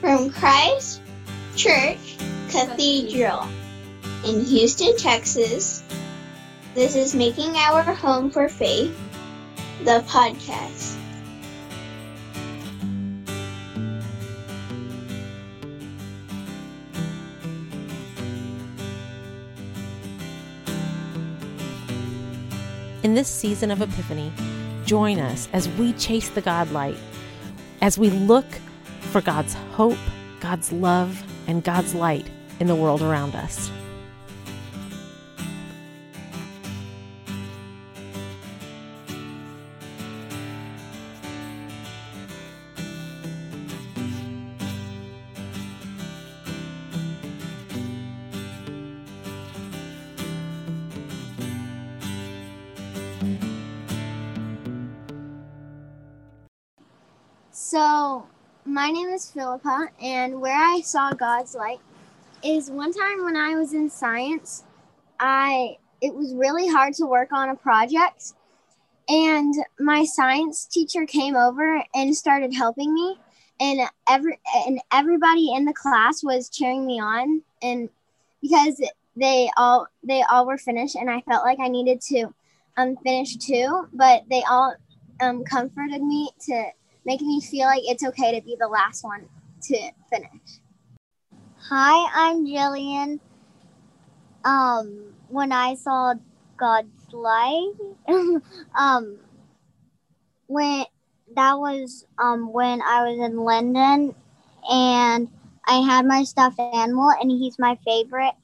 From Christ Church Cathedral in Houston, Texas, this is Making Our Home for Faith, the podcast. In this season of Epiphany, join us as we chase the God light, as we look for God's hope, God's love, and God's light in the world around us. So, my name is Philippa, and where I saw God's light is one time when I was in science. I it was really hard to work on a project, and my science teacher came over and started helping me, and every and everybody in the class was cheering me on, and because they all they all were finished, and I felt like I needed to um finish too, but they all um comforted me to making me feel like it's okay to be the last one to finish. Hi, I'm Jillian. Um, when I saw God's light, um, when that was um when I was in London, and I had my stuffed animal, and he's my favorite.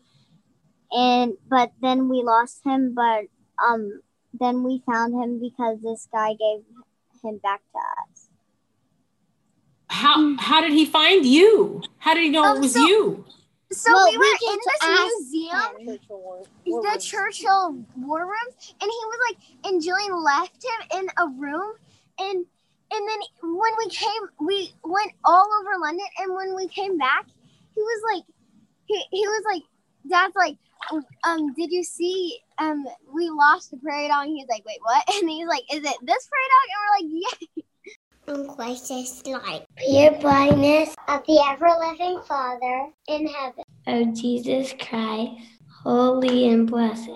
And but then we lost him, but um, then we found him because this guy gave him back to us. How how did he find you? How did he know Um, it was so- you? So Well, we we were get in to this ask museum, the Churchill War Rooms, and he was like, and Jillian left him in a room, and and then when we came, we went all over London, and when we came back, he was like, he, he was like, Dad's like, um, did you see, um, we lost the prairie dog? He's like, wait, what? And he's like, is it this prairie dog? And we're like, yeah. On Christ's light. Pure brightness of the ever-living Father in heaven. O Jesus Christ, holy and blessed.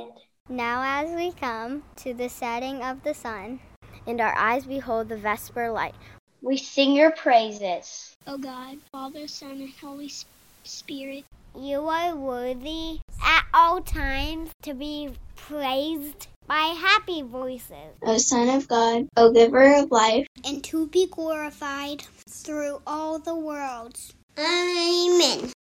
Now, as we come to the setting of the sun, and our eyes behold the vesper light, We sing your praises. O God, Father, Son, and Holy Spirit, you are worthy at all times to be praised by happy voices. O Son of God, O Giver of life, and to be glorified through all the worlds. Amen.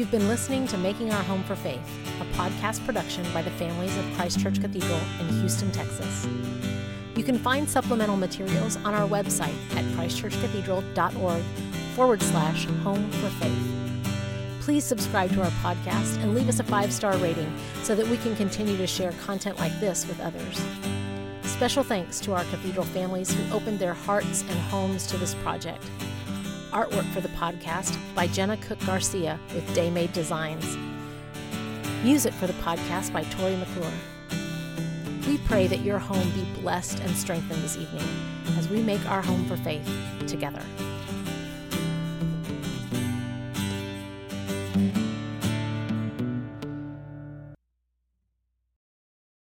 You've been listening to Making Our Home for Faith, a podcast production by the families of Christ Church Cathedral in Houston, Texas. You can find supplemental materials on our website at christchurchcathedral.org forward slash home for faith. Please subscribe to our podcast and leave us a five star rating so that we can continue to share content like this with others. Special thanks to our cathedral families who opened their hearts and homes to this project. Artwork for the podcast by Jenna Cook Garcia with Daymade Designs. Music for the podcast by Tori McClure. We pray that your home be blessed and strengthened this evening as we make our home for faith together.